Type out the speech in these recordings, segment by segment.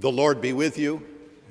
The Lord be with you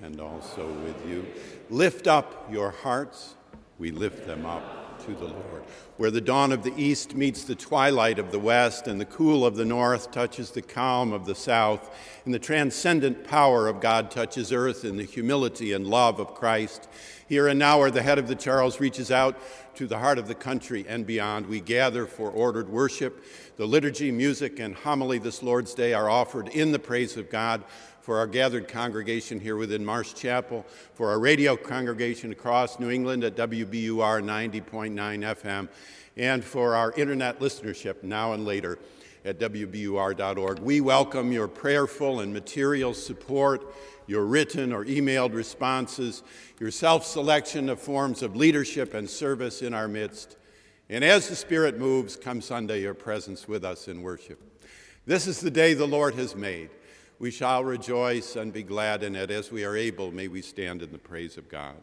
and also with you. Lift up your hearts. We lift them up to the Lord. Where the dawn of the east meets the twilight of the west, and the cool of the north touches the calm of the south, and the transcendent power of God touches earth in the humility and love of Christ. Here and now, where the head of the Charles reaches out to the heart of the country and beyond, we gather for ordered worship. The liturgy, music, and homily this Lord's Day are offered in the praise of God for our gathered congregation here within Marsh Chapel, for our radio congregation across New England at WBUR 90.9 FM, and for our internet listenership now and later at WBUR.org. We welcome your prayerful and material support, your written or emailed responses, your self selection of forms of leadership and service in our midst. And as the Spirit moves, come Sunday, your presence with us in worship. This is the day the Lord has made. We shall rejoice and be glad in it. As we are able, may we stand in the praise of God.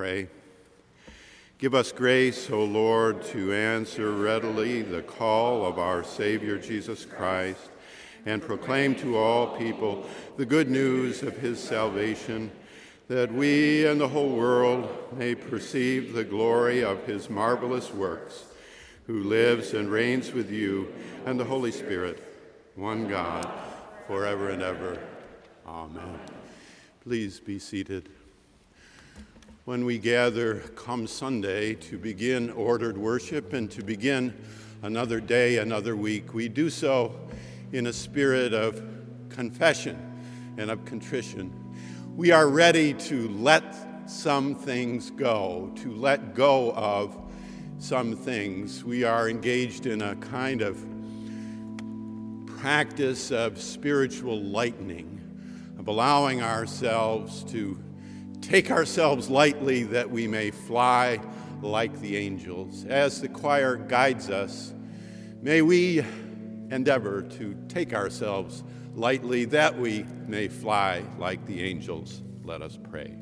Pray. Give us grace, O Lord, to answer readily the call of our Savior Jesus Christ and proclaim to all people the good news of his salvation, that we and the whole world may perceive the glory of his marvelous works, who lives and reigns with you and the Holy Spirit, one God, forever and ever. Amen. Please be seated. When we gather come Sunday to begin ordered worship and to begin another day, another week, we do so in a spirit of confession and of contrition. We are ready to let some things go, to let go of some things. We are engaged in a kind of practice of spiritual lightening, of allowing ourselves to take ourselves lightly that we may fly like the angels. As the choir guides us, may we endeavor to take ourselves lightly that we may fly like the angels. Let us pray.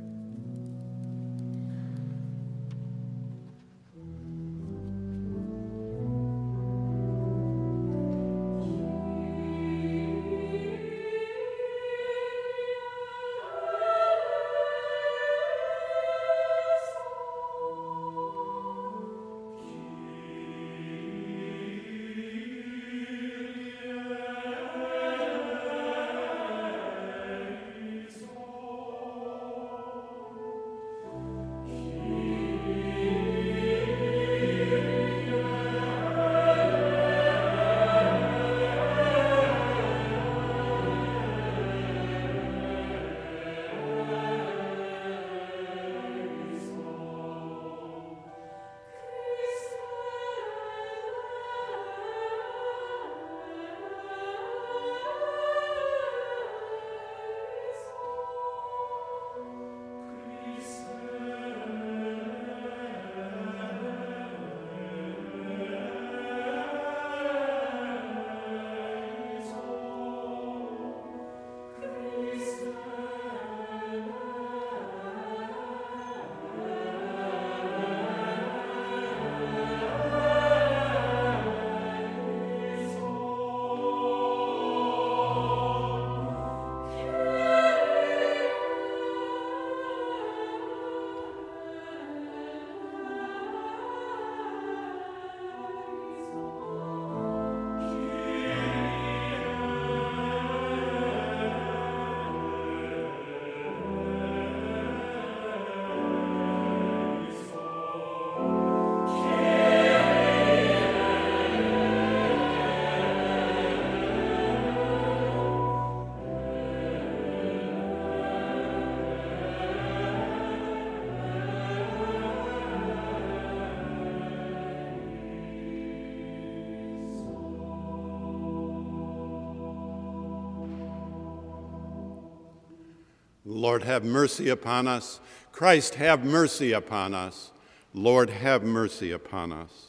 Lord, have mercy upon us. Christ, have mercy upon us. Lord, have mercy upon us.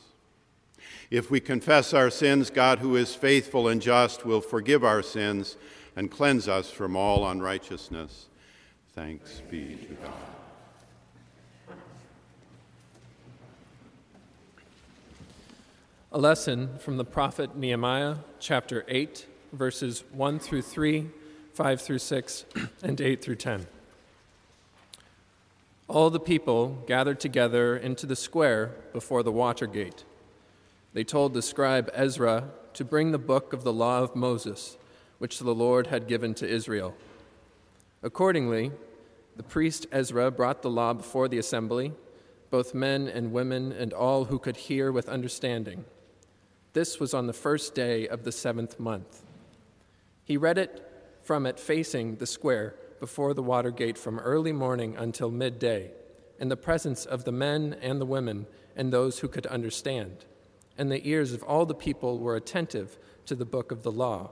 If we confess our sins, God, who is faithful and just, will forgive our sins and cleanse us from all unrighteousness. Thanks be to God. A lesson from the prophet Nehemiah, chapter 8, verses 1 through 3 5 through 6, and 8 through 10. All the people gathered together into the square before the water gate. They told the scribe Ezra to bring the book of the law of Moses, which the Lord had given to Israel. Accordingly, the priest Ezra brought the law before the assembly, both men and women and all who could hear with understanding. This was on the first day of the seventh month. He read it from it facing the square before the water gate from early morning until midday, in the presence of the men and the women and those who could understand. And the ears of all the people were attentive to the book of the law.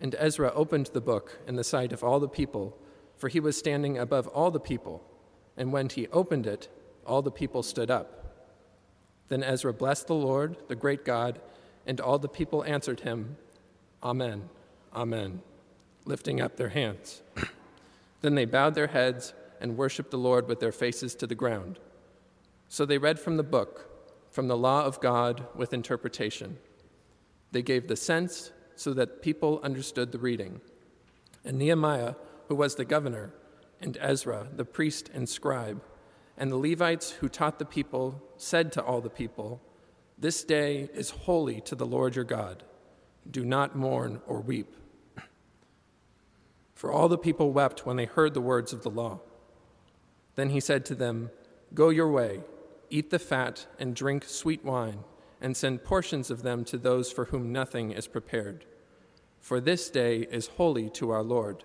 And Ezra opened the book in the sight of all the people, for he was standing above all the people. And when he opened it, all the people stood up. Then Ezra blessed the Lord, the great God, and all the people answered him, Amen, Amen lifting up their hands. then they bowed their heads and worshiped the Lord with their faces to the ground. So they read from the book, from the law of God with interpretation. They gave the sense so that people understood the reading. And Nehemiah, who was the governor, and Ezra, the priest and scribe, and the Levites who taught the people, said to all the people, This day is holy to the Lord your God. Do not mourn or weep. For all the people wept when they heard the words of the law. Then he said to them, Go your way, eat the fat, and drink sweet wine, and send portions of them to those for whom nothing is prepared. For this day is holy to our Lord.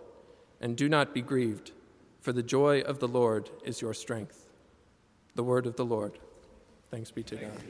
And do not be grieved, for the joy of the Lord is your strength. The word of the Lord. Thanks be to God.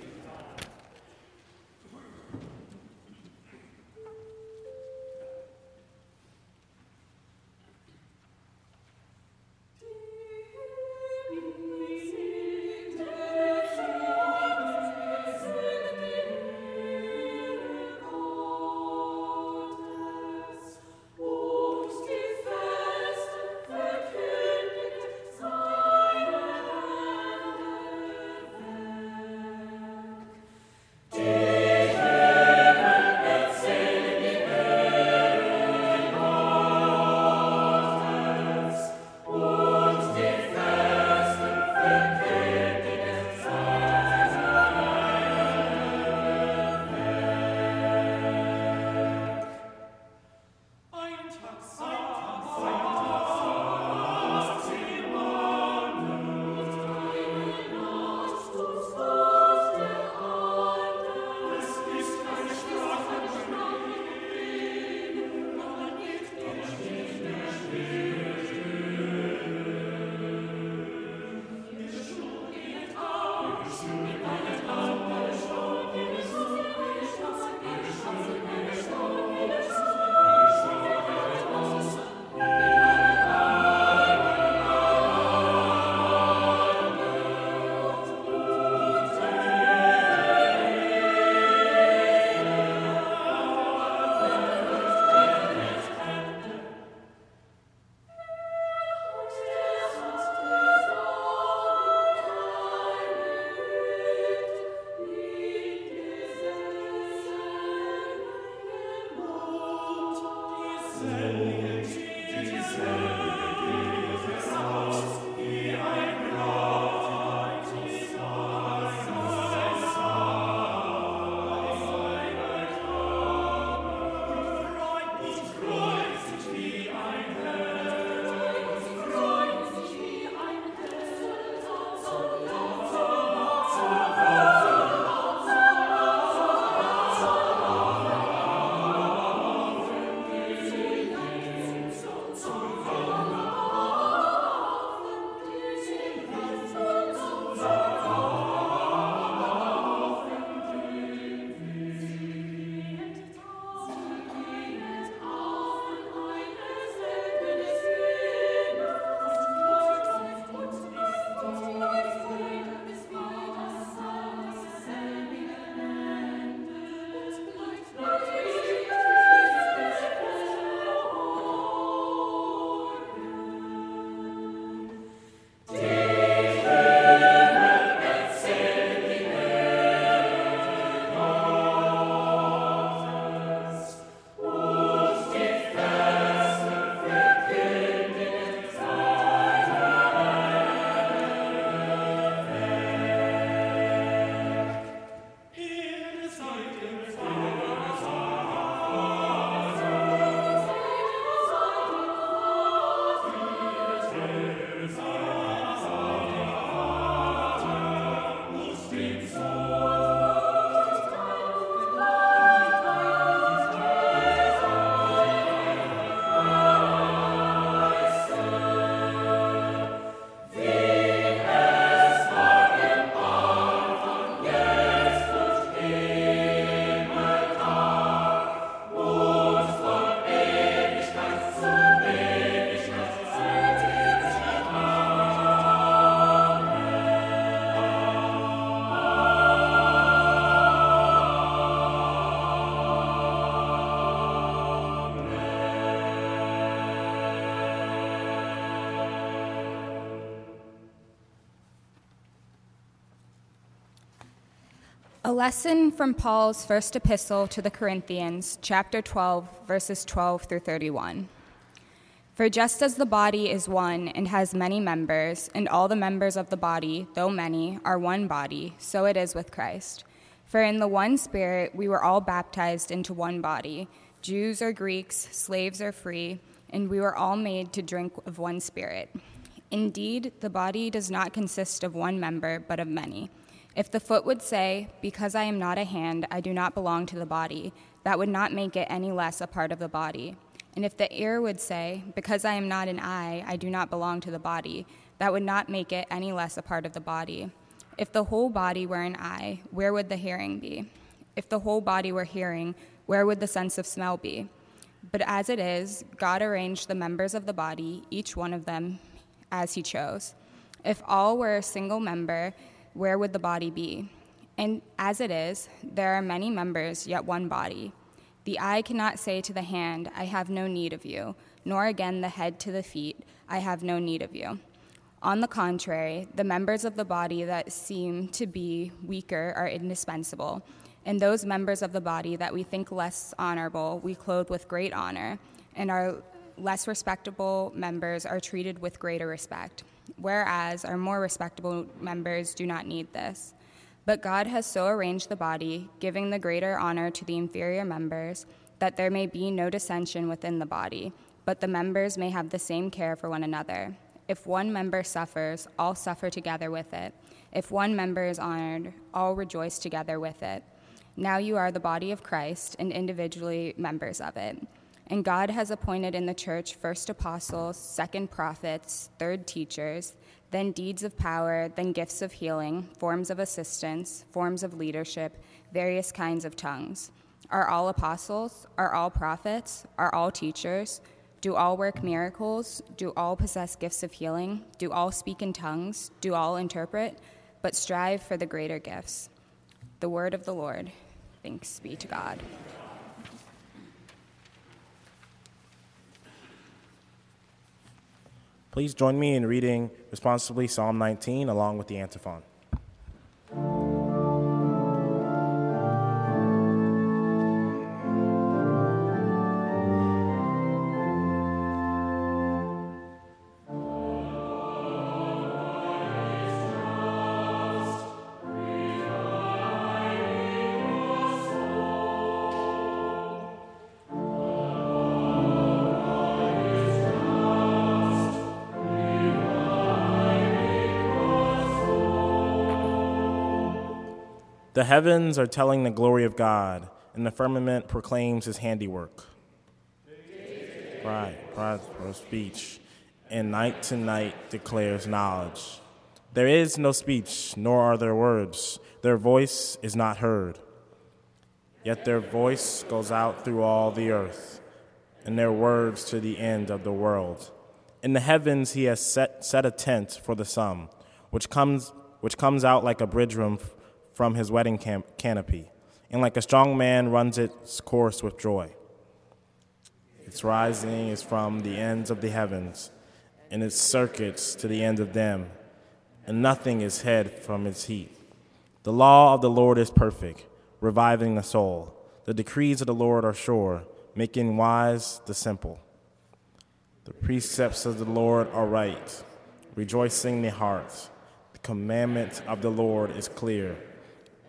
Lesson from Paul's first epistle to the Corinthians, chapter 12, verses 12 through 31. For just as the body is one and has many members, and all the members of the body, though many, are one body, so it is with Christ. For in the one Spirit we were all baptized into one body Jews or Greeks, slaves or free, and we were all made to drink of one Spirit. Indeed, the body does not consist of one member, but of many. If the foot would say, Because I am not a hand, I do not belong to the body, that would not make it any less a part of the body. And if the ear would say, Because I am not an eye, I do not belong to the body, that would not make it any less a part of the body. If the whole body were an eye, where would the hearing be? If the whole body were hearing, where would the sense of smell be? But as it is, God arranged the members of the body, each one of them, as He chose. If all were a single member, where would the body be? And as it is, there are many members, yet one body. The eye cannot say to the hand, I have no need of you, nor again the head to the feet, I have no need of you. On the contrary, the members of the body that seem to be weaker are indispensable, and those members of the body that we think less honorable we clothe with great honor, and our less respectable members are treated with greater respect, whereas our more respectable members do not need this. But God has so arranged the body, giving the greater honor to the inferior members, that there may be no dissension within the body, but the members may have the same care for one another. If one member suffers, all suffer together with it. If one member is honored, all rejoice together with it. Now you are the body of Christ and individually members of it. And God has appointed in the church first apostles, second prophets, third teachers, then deeds of power, then gifts of healing, forms of assistance, forms of leadership, various kinds of tongues. Are all apostles? Are all prophets? Are all teachers? Do all work miracles? Do all possess gifts of healing? Do all speak in tongues? Do all interpret? But strive for the greater gifts. The word of the Lord. Thanks be to God. Please join me in reading responsibly Psalm 19 along with the antiphon. The heavens are telling the glory of God, and the firmament proclaims his handiwork. Right, for speech, and night to night declares knowledge. There is no speech, nor are there words. Their voice is not heard. Yet their voice goes out through all the earth, and their words to the end of the world. In the heavens he has set, set a tent for the sun, which comes, which comes out like a bridge room from his wedding canopy, and like a strong man runs its course with joy. Its rising is from the ends of the heavens, and its circuits to the end of them, and nothing is hid from its heat. The law of the Lord is perfect, reviving the soul. The decrees of the Lord are sure, making wise the simple. The precepts of the Lord are right, rejoicing the heart. The commandment of the Lord is clear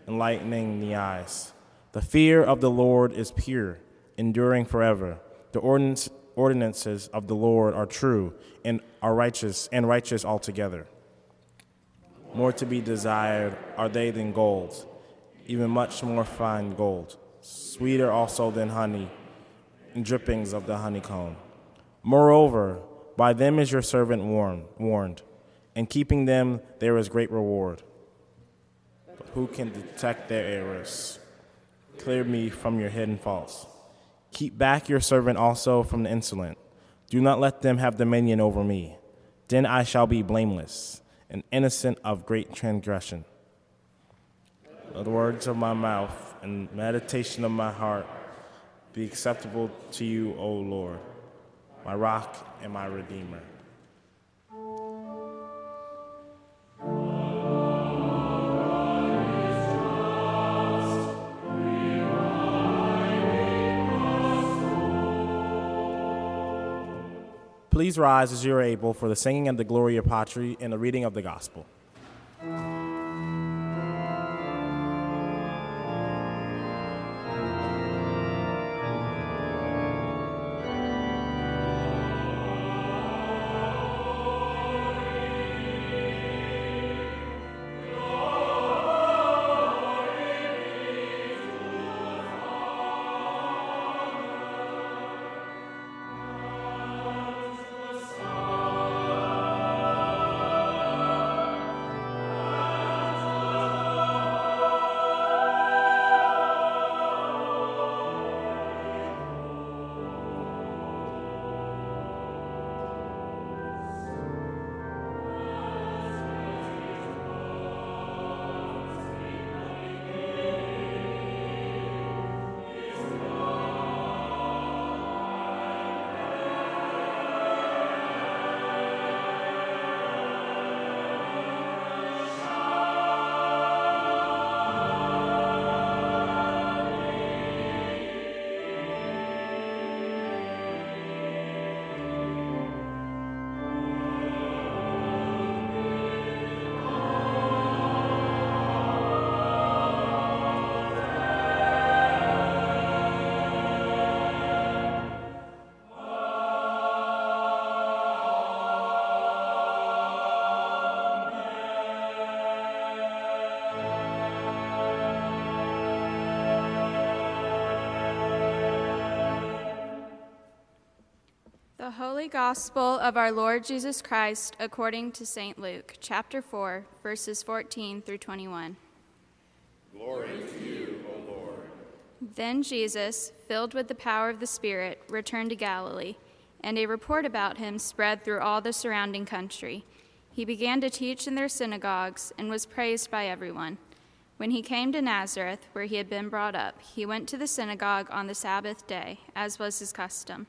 enlightening the eyes. The fear of the Lord is pure, enduring forever. The ordinance, ordinances of the Lord are true and are righteous and righteous altogether. More to be desired are they than gold, even much more fine gold, sweeter also than honey and drippings of the honeycomb. Moreover, by them is your servant warned, warned, and keeping them there is great reward who can detect their errors. Clear me from your hidden faults. Keep back your servant also from the insolent. Do not let them have dominion over me. Then I shall be blameless and innocent of great transgression. The words of my mouth and meditation of my heart be acceptable to you, O Lord, my rock and my redeemer. Please rise as you are able for the singing of the Gloria Patri and the reading of the Gospel. Holy Gospel of our Lord Jesus Christ according to St. Luke, chapter 4, verses 14 through 21. Glory to you, O Lord. Then Jesus, filled with the power of the Spirit, returned to Galilee, and a report about him spread through all the surrounding country. He began to teach in their synagogues and was praised by everyone. When he came to Nazareth, where he had been brought up, he went to the synagogue on the Sabbath day, as was his custom.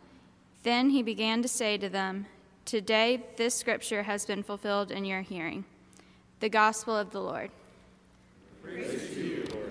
Then he began to say to them, Today this scripture has been fulfilled in your hearing. The Gospel of the Lord. Praise to you, Lord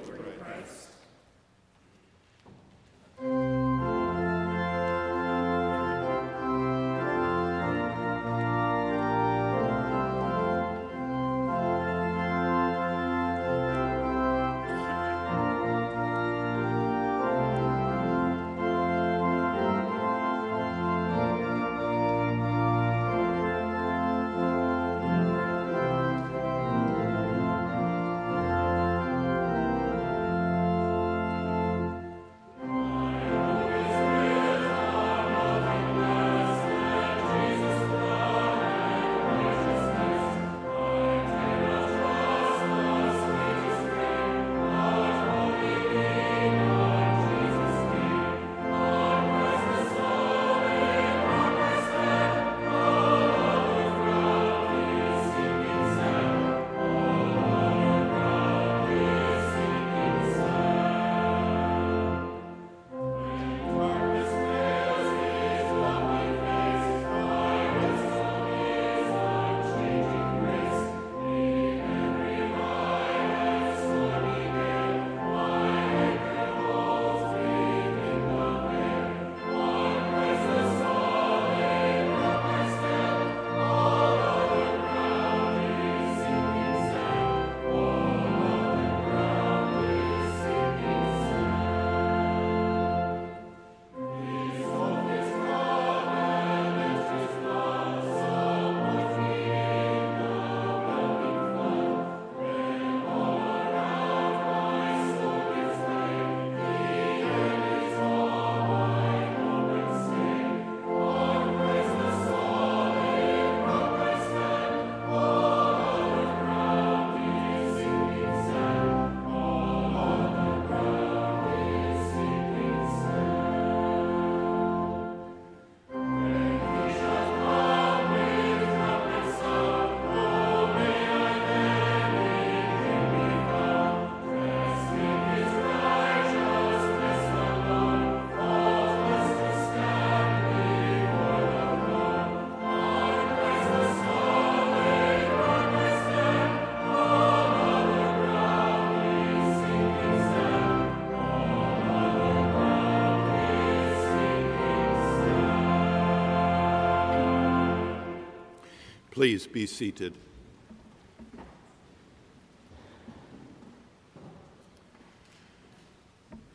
Please be seated.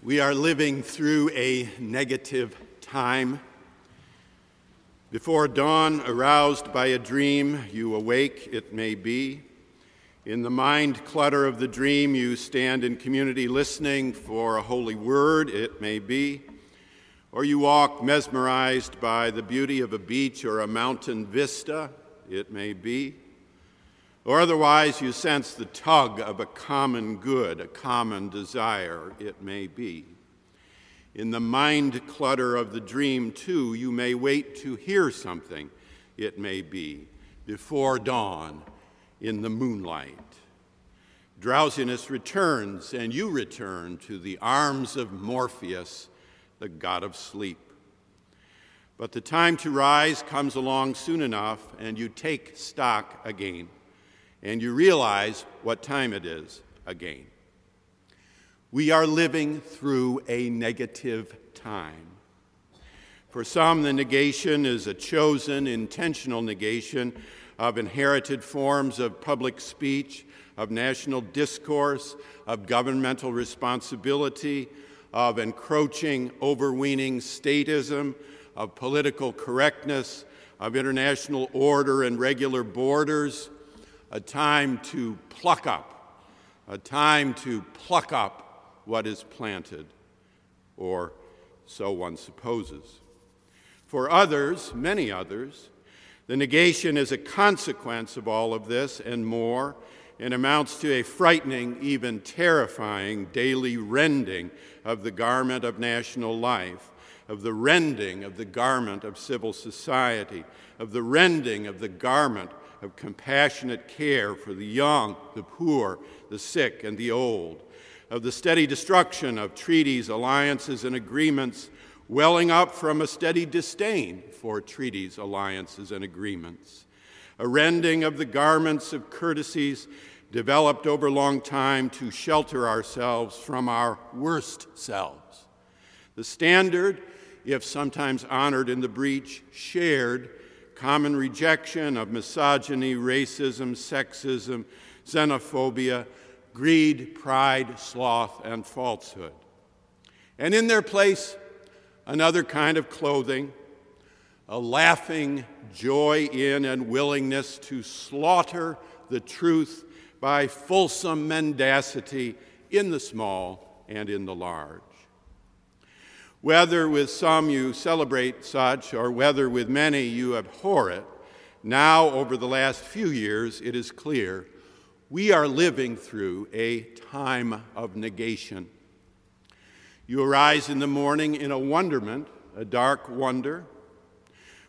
We are living through a negative time. Before dawn, aroused by a dream, you awake, it may be. In the mind clutter of the dream, you stand in community listening for a holy word, it may be. Or you walk mesmerized by the beauty of a beach or a mountain vista, it may be. Or otherwise, you sense the tug of a common good, a common desire, it may be. In the mind clutter of the dream, too, you may wait to hear something, it may be, before dawn in the moonlight. Drowsiness returns, and you return to the arms of Morpheus, the god of sleep. But the time to rise comes along soon enough, and you take stock again, and you realize what time it is again. We are living through a negative time. For some, the negation is a chosen, intentional negation of inherited forms of public speech, of national discourse, of governmental responsibility, of encroaching, overweening statism, of political correctness, of international order and regular borders, a time to pluck up, a time to pluck up what is planted, or so one supposes. For others, many others, the negation is a consequence of all of this and more, and amounts to a frightening, even terrifying daily rending of the garment of national life, of the rending of the garment of civil society, of the rending of the garment of compassionate care for the young, the poor, the sick, and the old, of the steady destruction of treaties, alliances, and agreements welling up from a steady disdain for treaties, alliances, and agreements, a rending of the garments of courtesies developed over long time to shelter ourselves from our worst selves. The standard, if sometimes honored in the breach, shared common rejection of misogyny, racism, sexism, xenophobia, greed, pride, sloth, and falsehood. And in their place, another kind of clothing, a laughing joy in and willingness to slaughter the truth by fulsome mendacity in the small and in the large. Whether with some you celebrate such, or whether with many you abhor it, now over the last few years it is clear we are living through a time of negation. You arise in the morning in a wonderment, a dark wonder.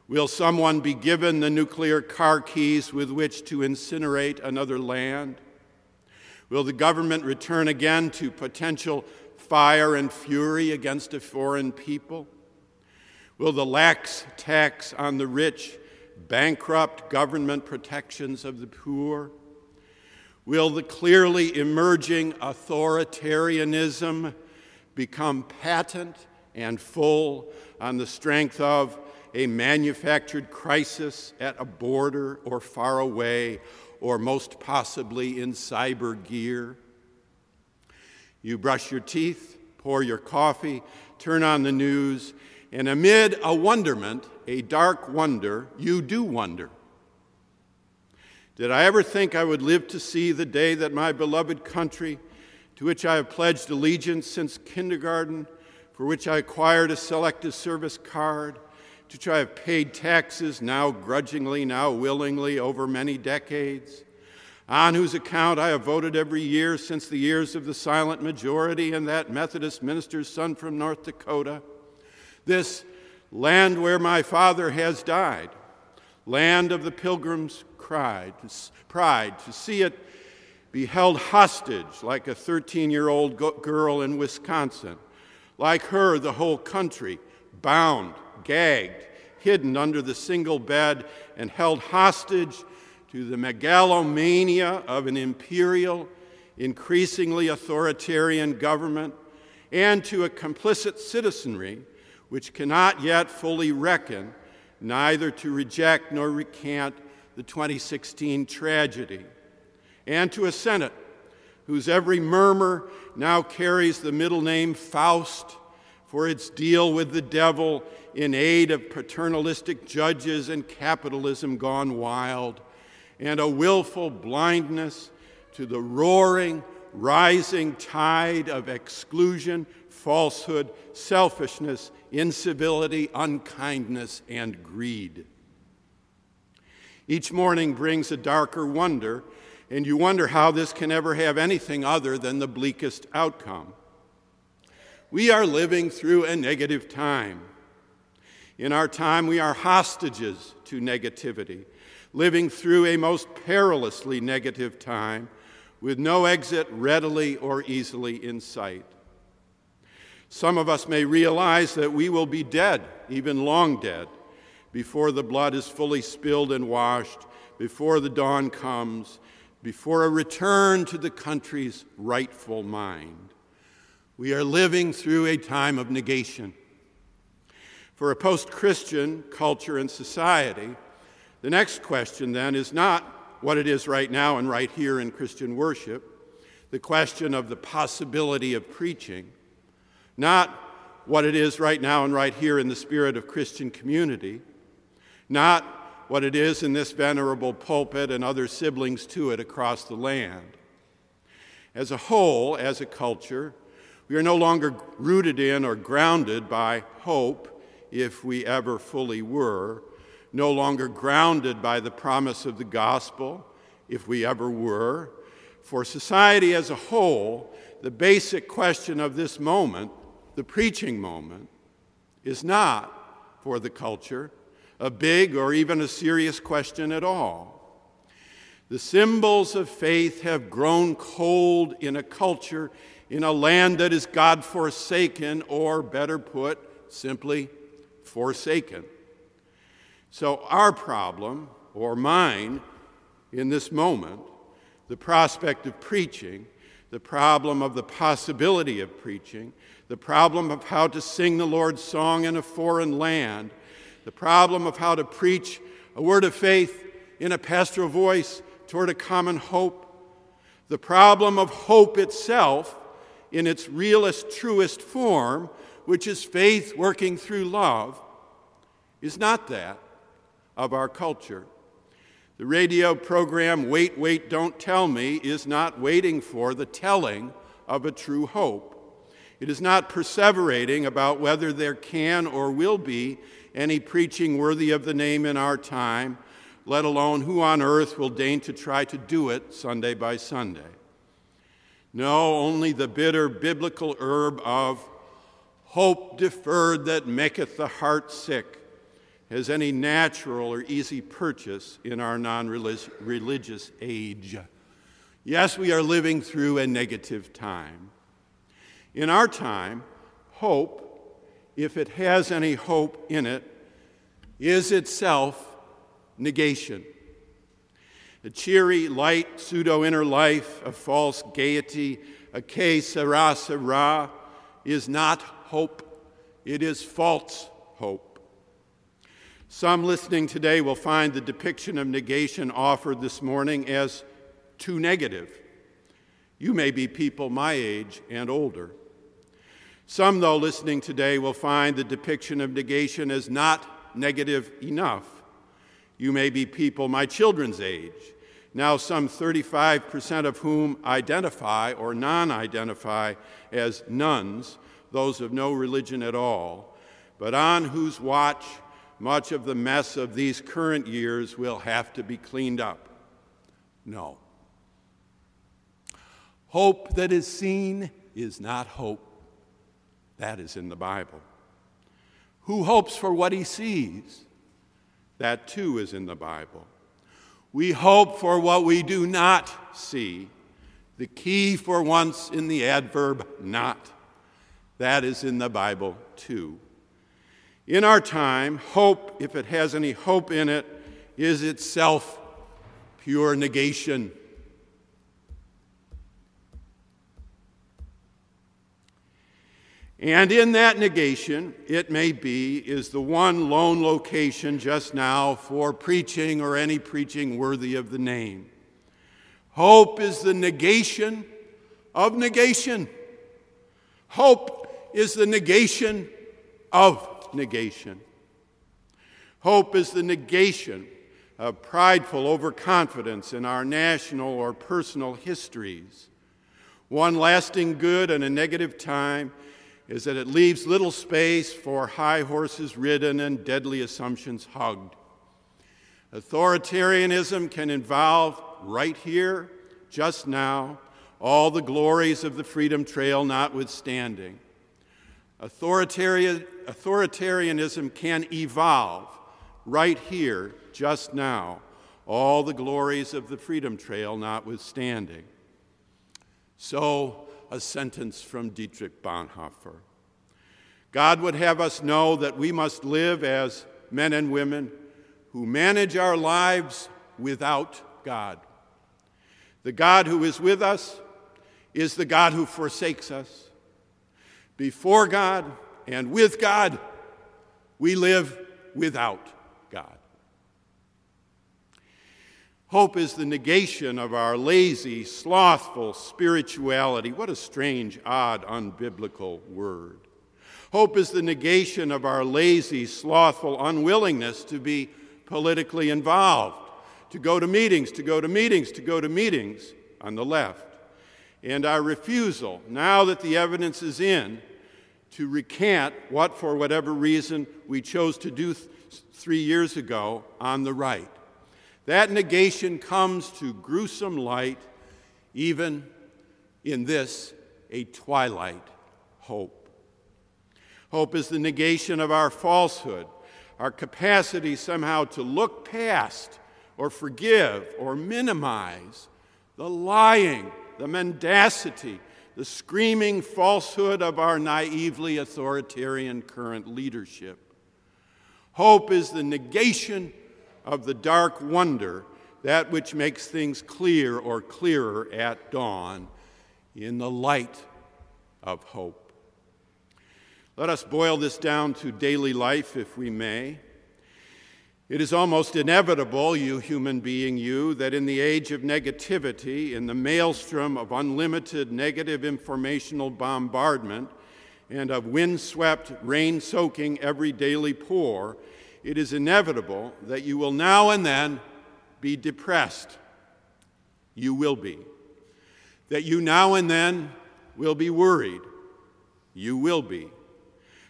Will someone be given the nuclear car keys with which to incinerate another land? Will the government return again to potential fire and fury against a foreign people? Will the lax tax on the rich bankrupt government protections of the poor? Will the clearly emerging authoritarianism become patent and full on the strength of a manufactured crisis at a border or far away, or most possibly in cyber gear. You brush your teeth, pour your coffee, turn on the news, and amid a wonderment, a dark wonder, you do wonder. Did I ever think I would live to see the day that my beloved country to which I have pledged allegiance since kindergarten, for which I acquired a selective service card, to which I have paid taxes, now grudgingly, now willingly, over many decades, on whose account I have voted every year since the years of the silent majority and that Methodist minister's son from North Dakota. This land where my father has died, land of the pilgrim's pride, pride to see it be held hostage like a 13 year old girl in Wisconsin. Like her, the whole country, bound, gagged, hidden under the single bed, and held hostage to the megalomania of an imperial, increasingly authoritarian government, and to a complicit citizenry which cannot yet fully reckon, neither to reject nor recant the 2016 tragedy and to a Senate whose every murmur now carries the middle name Faust for its deal with the devil in aid of paternalistic judges and capitalism gone wild, and a willful blindness to the roaring, rising tide of exclusion, falsehood, selfishness, incivility, unkindness, and greed. Each morning brings a darker wonder and you wonder how this can ever have anything other than the bleakest outcome. We are living through a negative time. In our time, we are hostages to negativity, living through a most perilously negative time with no exit readily or easily in sight. Some of us may realize that we will be dead, even long dead, before the blood is fully spilled and washed, before the dawn comes, before a return to the country's rightful mind. We are living through a time of negation. For a post Christian culture and society, the next question then is not what it is right now and right here in Christian worship, the question of the possibility of preaching, not what it is right now and right here in the spirit of Christian community, not what it is in this venerable pulpit and other siblings to it across the land. As a whole, as a culture, we are no longer rooted in or grounded by hope, if we ever fully were, no longer grounded by the promise of the gospel, if we ever were. For society as a whole, the basic question of this moment, the preaching moment, is not for the culture a big or even a serious question at all. The symbols of faith have grown cold in a culture, in a land that is God forsaken, or better put, simply forsaken. So, our problem, or mine, in this moment, the prospect of preaching, the problem of the possibility of preaching, the problem of how to sing the Lord's song in a foreign land, the problem of how to preach a word of faith in a pastoral voice toward a common hope, the problem of hope itself in its realest, truest form, which is faith working through love, is not that of our culture. The radio program Wait, Wait, Don't Tell Me is not waiting for the telling of a true hope. It is not perseverating about whether there can or will be any preaching worthy of the name in our time, let alone who on earth will deign to try to do it Sunday by Sunday. No, only the bitter biblical herb of hope deferred that maketh the heart sick has any natural or easy purchase in our non religious age. Yes, we are living through a negative time. In our time, hope if it has any hope in it, is itself negation. A cheery, light, pseudo inner life, a false gaiety, a que sera sera, is not hope, it is false hope. Some listening today will find the depiction of negation offered this morning as too negative. You may be people my age and older. Some, though, listening today will find the depiction of negation as not negative enough. You may be people my children's age, now some 35% of whom identify or non identify as nones, those of no religion at all, but on whose watch much of the mess of these current years will have to be cleaned up. No. Hope that is seen is not hope that is in the Bible. Who hopes for what he sees? That too is in the Bible. We hope for what we do not see. The key for once in the adverb not. That is in the Bible too. In our time, hope, if it has any hope in it, is itself pure negation. And in that negation, it may be, is the one lone location just now for preaching or any preaching worthy of the name. Hope is the negation of negation. Hope is the negation of negation. Hope is the negation of prideful overconfidence in our national or personal histories. One lasting good in a negative time is that it leaves little space for high horses ridden and deadly assumptions hugged. Authoritarianism can involve right here, just now, all the glories of the Freedom Trail notwithstanding. Authoritarian, authoritarianism can evolve right here, just now, all the glories of the Freedom Trail notwithstanding. So, a sentence from Dietrich Bonhoeffer. God would have us know that we must live as men and women who manage our lives without God. The God who is with us is the God who forsakes us. Before God and with God, We live without God. Hope is the negation of our lazy, slothful spirituality. What a strange, odd, unbiblical word. Hope is the negation of our lazy, slothful unwillingness to be politically involved, to go to meetings, to go to meetings, to go to meetings on the left. And our refusal, now that the evidence is in, to recant what, for whatever reason, we chose to do th- three years ago on the right. That negation comes to gruesome light, even in this, a twilight hope. Hope is the negation of our falsehood, our capacity somehow to look past or forgive or minimize the lying, the mendacity, the screaming falsehood of our naively authoritarian current leadership. Hope is the negation of the dark wonder, that which makes things clear or clearer at dawn, in the light of hope. Let us boil this down to daily life, if we may. It is almost inevitable, you human being, you, that in the age of negativity, in the maelstrom of unlimited negative informational bombardment, and of wind-swept, rain-soaking every daily pour, it is inevitable that you will now and then be depressed. You will be. That you now and then will be worried. You will be.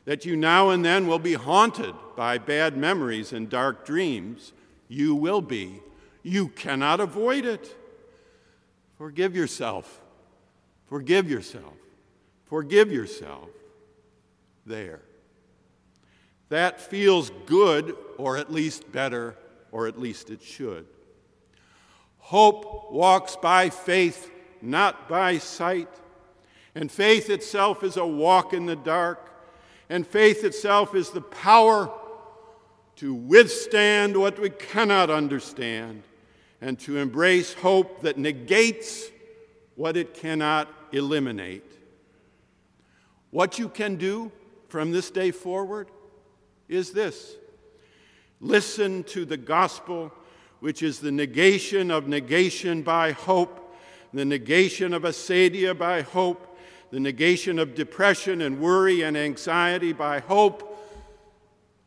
That you now and then will be haunted by bad memories and dark dreams. You will be. You cannot avoid it. Forgive yourself. Forgive yourself. Forgive yourself. There. That feels good, or at least better, or at least it should. Hope walks by faith, not by sight. And faith itself is a walk in the dark. And faith itself is the power to withstand what we cannot understand and to embrace hope that negates what it cannot eliminate. What you can do from this day forward is this listen to the gospel, which is the negation of negation by hope, the negation of acedia by hope, the negation of depression and worry and anxiety by hope,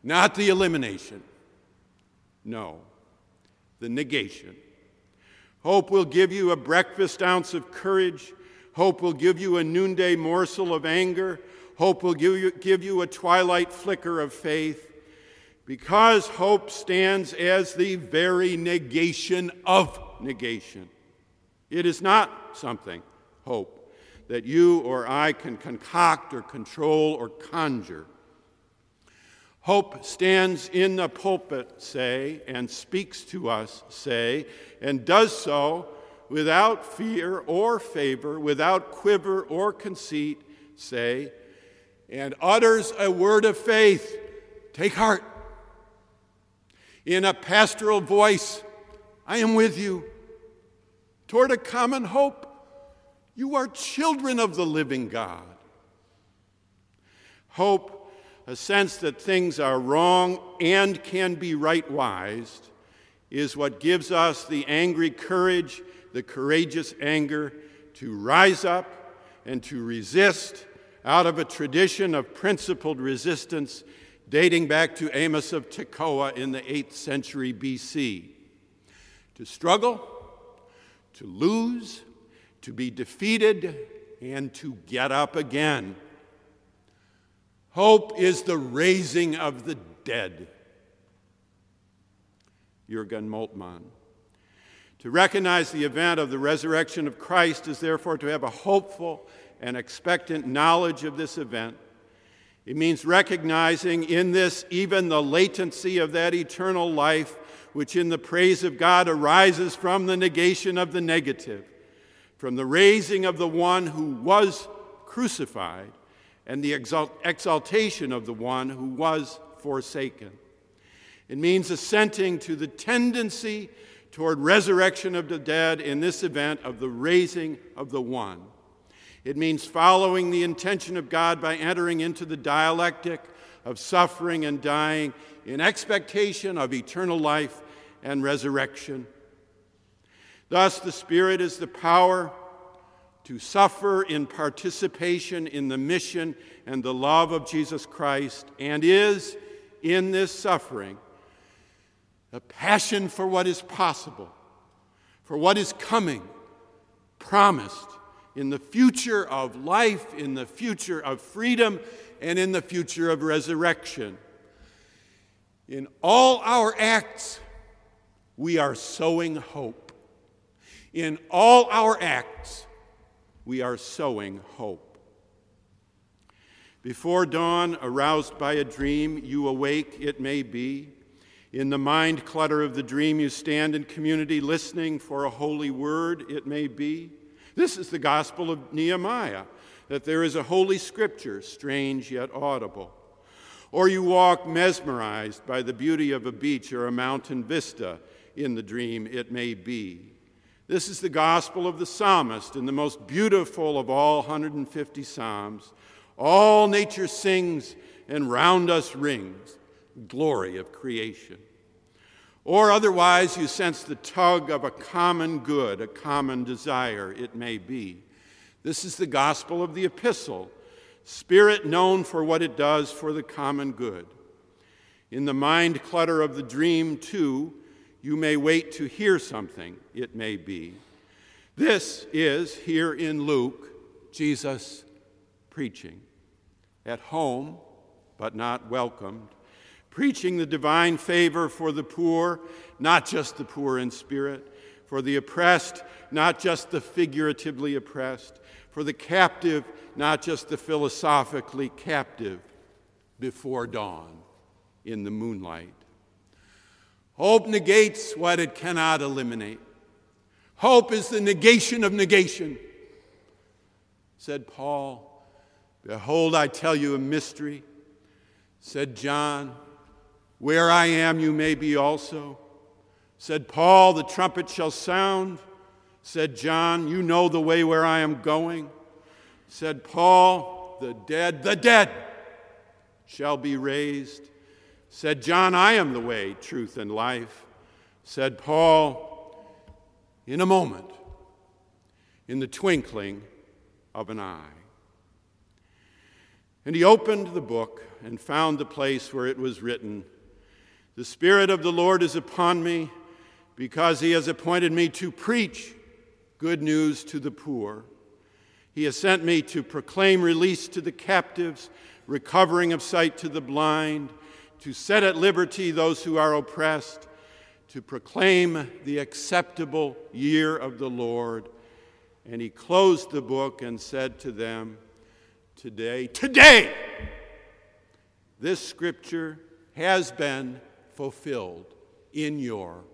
not the elimination. No, the negation. Hope will give you a breakfast ounce of courage. Hope will give you a noonday morsel of anger. Hope will give you, give you a twilight flicker of faith because hope stands as the very negation of negation. It is not something, hope, that you or I can concoct or control or conjure. Hope stands in the pulpit, say, and speaks to us, say, and does so without fear or favor, without quiver or conceit, say, and utters a word of faith Take heart. In a pastoral voice, I am with you toward a common hope. You are children of the living God. Hope, a sense that things are wrong and can be right-wised, is what gives us the angry courage, the courageous anger to rise up and to resist out of a tradition of principled resistance dating back to Amos of Tekoa in the 8th century BC. To struggle, to lose, to be defeated, and to get up again. Hope is the raising of the dead. Jürgen Moltmann. To recognize the event of the resurrection of Christ is therefore to have a hopeful and expectant knowledge of this event. It means recognizing in this even the latency of that eternal life, which in the praise of God arises from the negation of the negative, from the raising of the one who was crucified, and the exalt- exaltation of the one who was forsaken. It means assenting to the tendency toward resurrection of the dead in this event of the raising of the one. It means following the intention of God by entering into the dialectic of suffering and dying in expectation of eternal life and resurrection. Thus, the Spirit is the power to suffer in participation in the mission and the love of Jesus Christ, and is in this suffering a passion for what is possible, for what is coming, promised in the future of life, in the future of freedom, and in the future of resurrection. In all our acts, we are sowing hope. In all our acts, we are sowing hope. Before dawn, aroused by a dream, you awake, it may be. In the mind clutter of the dream, you stand in community listening for a holy word, it may be. This is the gospel of Nehemiah that there is a holy scripture, strange yet audible. Or you walk mesmerized by the beauty of a beach or a mountain vista in the dream, it may be. This is the gospel of the psalmist in the most beautiful of all 150 psalms. All nature sings and round us rings, glory of creation. Or otherwise, you sense the tug of a common good, a common desire, it may be. This is the gospel of the epistle, spirit known for what it does for the common good. In the mind clutter of the dream, too, you may wait to hear something, it may be. This is, here in Luke, Jesus preaching. At home, but not welcomed preaching the divine favor for the poor, not just the poor in spirit, for the oppressed, not just the figuratively oppressed, for the captive, not just the philosophically captive, before dawn in the moonlight. Hope negates what it cannot eliminate. Hope is the negation of negation. Said Paul, Behold, I tell you a mystery. Said John, where I am, you may be also. Said Paul, the trumpet shall sound. Said John, you know the way where I am going. Said Paul, the dead, the dead shall be raised. Said John, I am the way, truth, and life. Said Paul, in a moment, in the twinkling of an eye. And he opened the book and found the place where it was written the Spirit of the Lord is upon me because he has appointed me to preach good news to the poor. He has sent me to proclaim release to the captives, recovering of sight to the blind, to set at liberty those who are oppressed, to proclaim the acceptable year of the Lord. And he closed the book and said to them, Today, today, this scripture has been fulfilled in your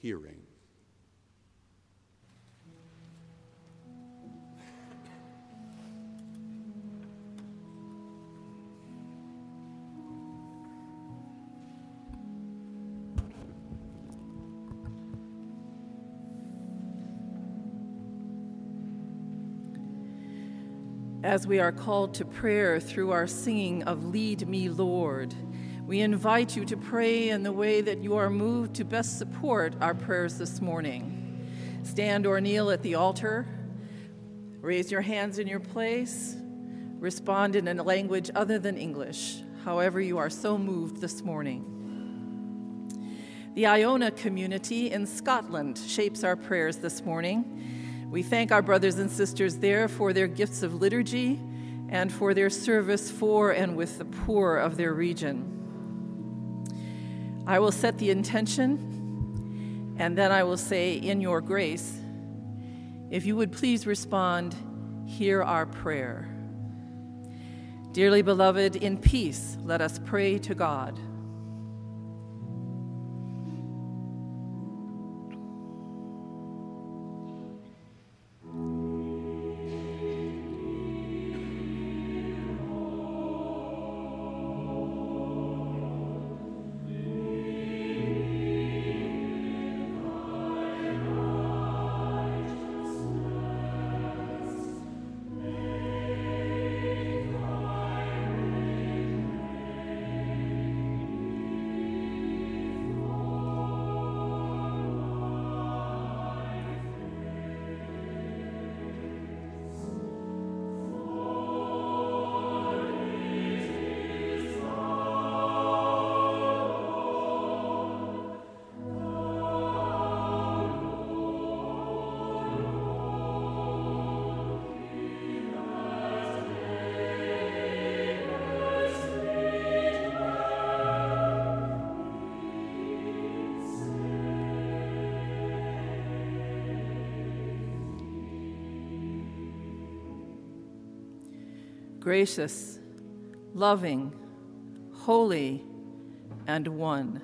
hearing. As we are called to prayer through our singing of Lead Me, Lord, we invite you to pray in the way that you are moved to best support our prayers this morning. Stand or kneel at the altar, raise your hands in your place, respond in a language other than English, however, you are so moved this morning. The Iona community in Scotland shapes our prayers this morning. We thank our brothers and sisters there for their gifts of liturgy and for their service for and with the poor of their region. I will set the intention, and then I will say, In your grace, if you would please respond, Hear our prayer. Dearly beloved, in peace, let us pray to God. Gracious, loving, holy, and one.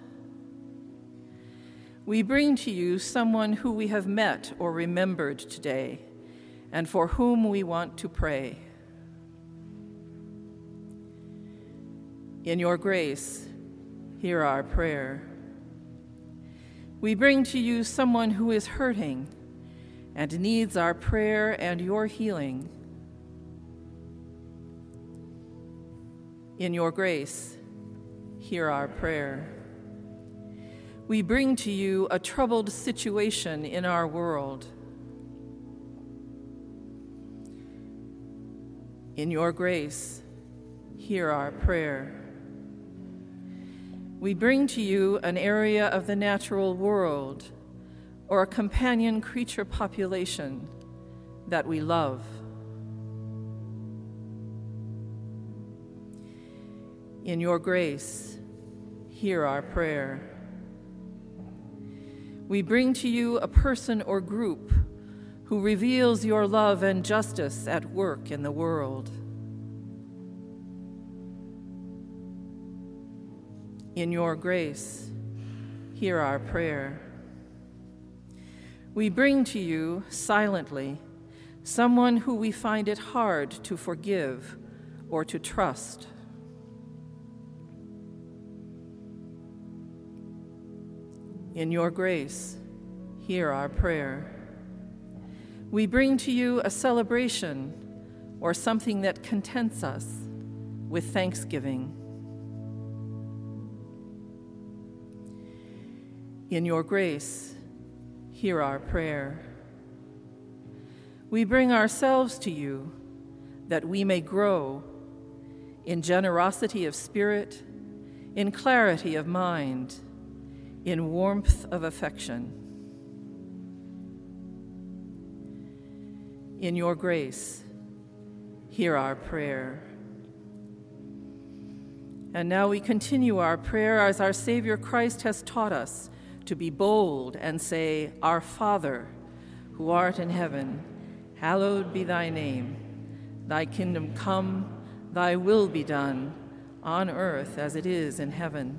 We bring to you someone who we have met or remembered today and for whom we want to pray. In your grace, hear our prayer. We bring to you someone who is hurting and needs our prayer and your healing. In your grace, hear our prayer. We bring to you a troubled situation in our world. In your grace, hear our prayer. We bring to you an area of the natural world or a companion creature population that we love. In your grace, hear our prayer. We bring to you a person or group who reveals your love and justice at work in the world. In your grace, hear our prayer. We bring to you silently someone who we find it hard to forgive or to trust. In your grace, hear our prayer. We bring to you a celebration or something that contents us with thanksgiving. In your grace, hear our prayer. We bring ourselves to you that we may grow in generosity of spirit, in clarity of mind in warmth of affection. In your grace, hear our prayer. And now we continue our prayer as our Savior Christ has taught us to be bold and say, Our Father, who art in heaven, hallowed be thy name. Thy kingdom come, thy will be done, on earth as it is in heaven.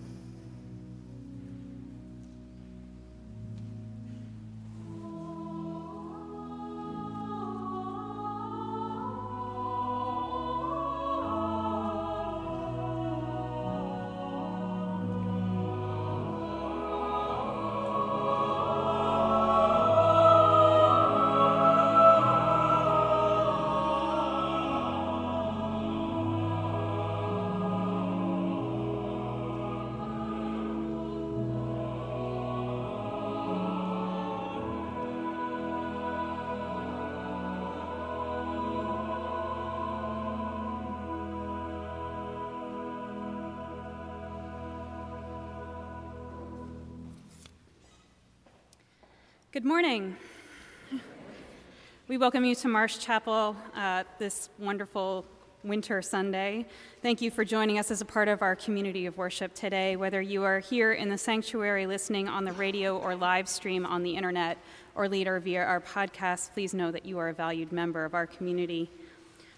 Good morning. We welcome you to Marsh Chapel uh, this wonderful winter Sunday. Thank you for joining us as a part of our community of worship today, whether you are here in the sanctuary listening on the radio or live stream on the internet or later via our podcast. Please know that you are a valued member of our community.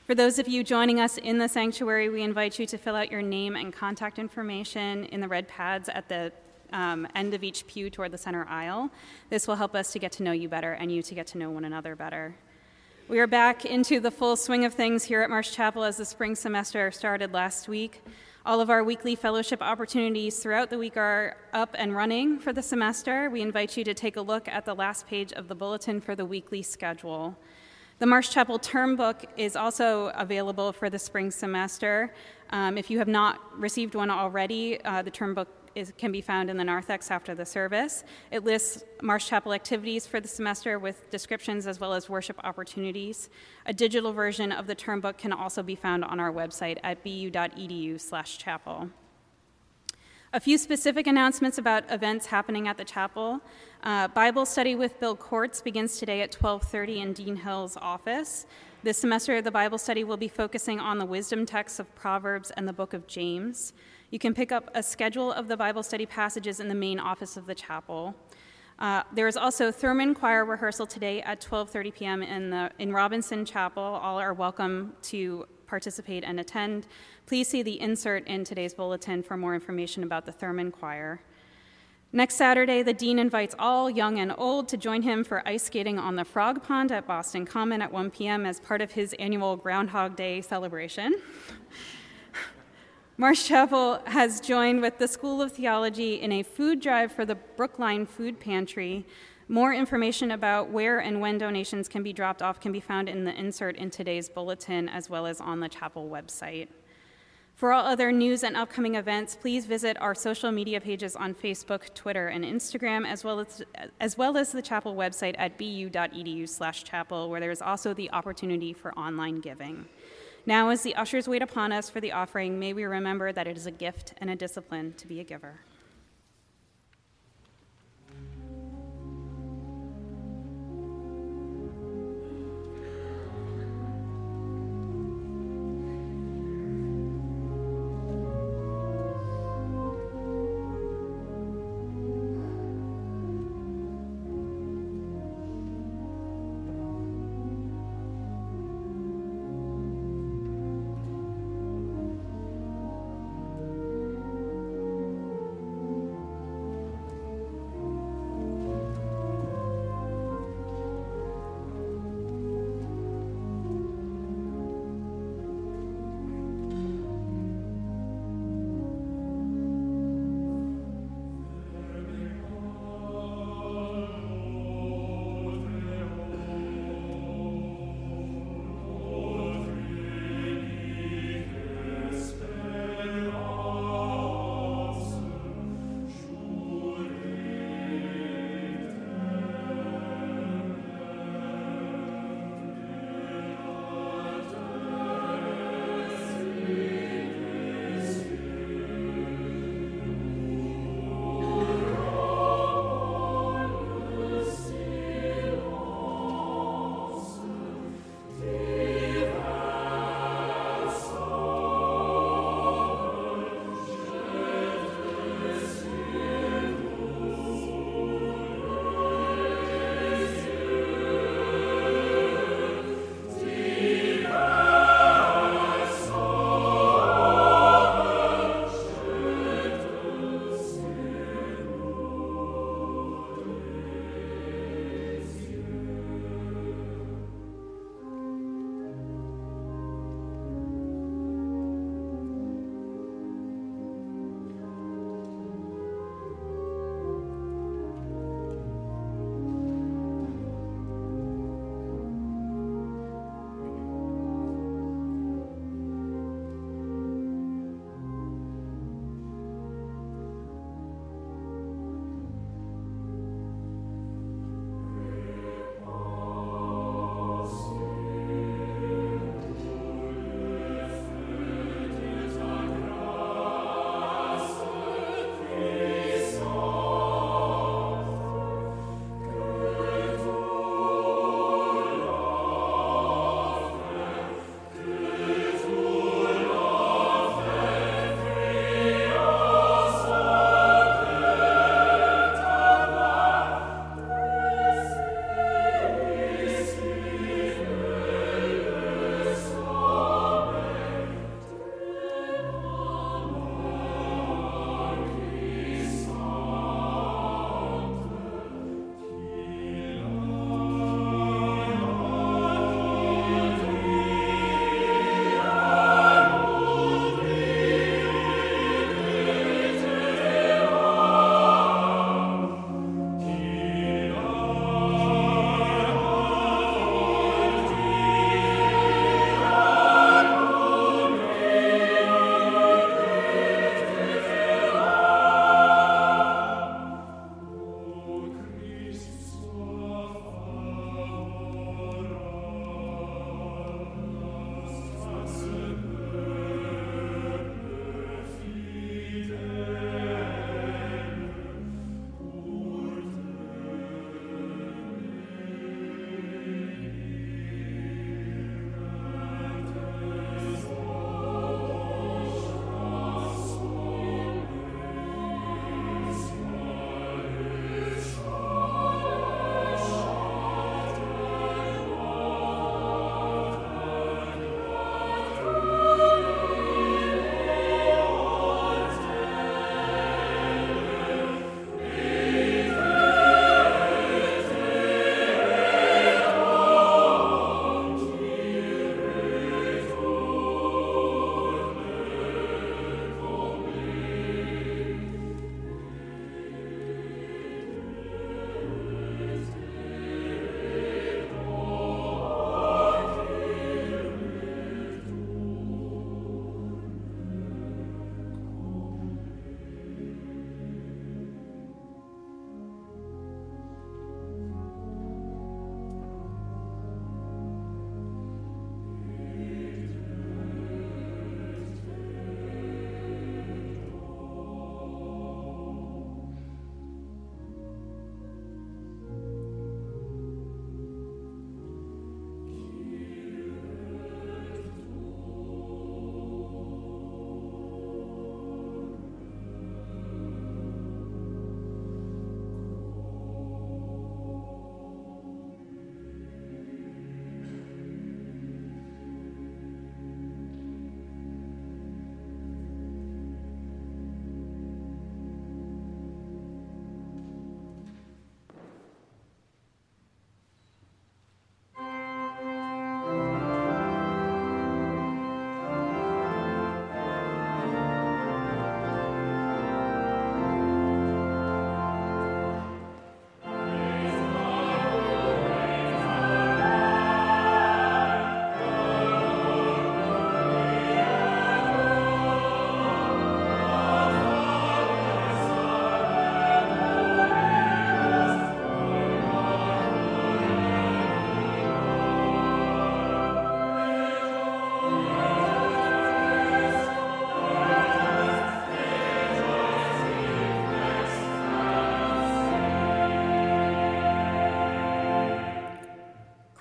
For those of you joining us in the sanctuary, we invite you to fill out your name and contact information in the red pads at the um, end of each pew toward the center aisle. This will help us to get to know you better and you to get to know one another better. We are back into the full swing of things here at Marsh Chapel as the spring semester started last week. All of our weekly fellowship opportunities throughout the week are up and running for the semester. We invite you to take a look at the last page of the bulletin for the weekly schedule. The Marsh Chapel term book is also available for the spring semester. Um, if you have not received one already, uh, the term book is, can be found in the narthex after the service. It lists Marsh Chapel activities for the semester with descriptions as well as worship opportunities. A digital version of the term book can also be found on our website at bu.edu/chapel. A few specific announcements about events happening at the chapel. Uh, Bible study with Bill Courts begins today at 12:30 in Dean Hill's office. This semester, the Bible study will be focusing on the wisdom texts of Proverbs and the book of James. You can pick up a schedule of the Bible study passages in the main office of the chapel. Uh, there is also Thurman choir rehearsal today at 12:30 p.m. in the in Robinson Chapel. All are welcome to participate and attend. Please see the insert in today's bulletin for more information about the Thurman Choir. Next Saturday, the Dean invites all, young and old, to join him for ice skating on the Frog Pond at Boston Common at 1 p.m. as part of his annual Groundhog Day celebration. Marsh Chapel has joined with the School of Theology in a food drive for the Brookline Food Pantry. More information about where and when donations can be dropped off can be found in the insert in today's bulletin as well as on the chapel website. For all other news and upcoming events, please visit our social media pages on Facebook, Twitter, and Instagram, as well as, as, well as the chapel website at bu.edu/chapel, where there is also the opportunity for online giving. Now, as the ushers wait upon us for the offering, may we remember that it is a gift and a discipline to be a giver.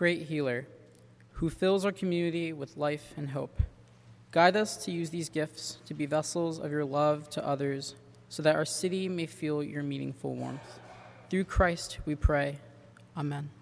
Great healer, who fills our community with life and hope. Guide us to use these gifts to be vessels of your love to others so that our city may feel your meaningful warmth. Through Christ we pray. Amen.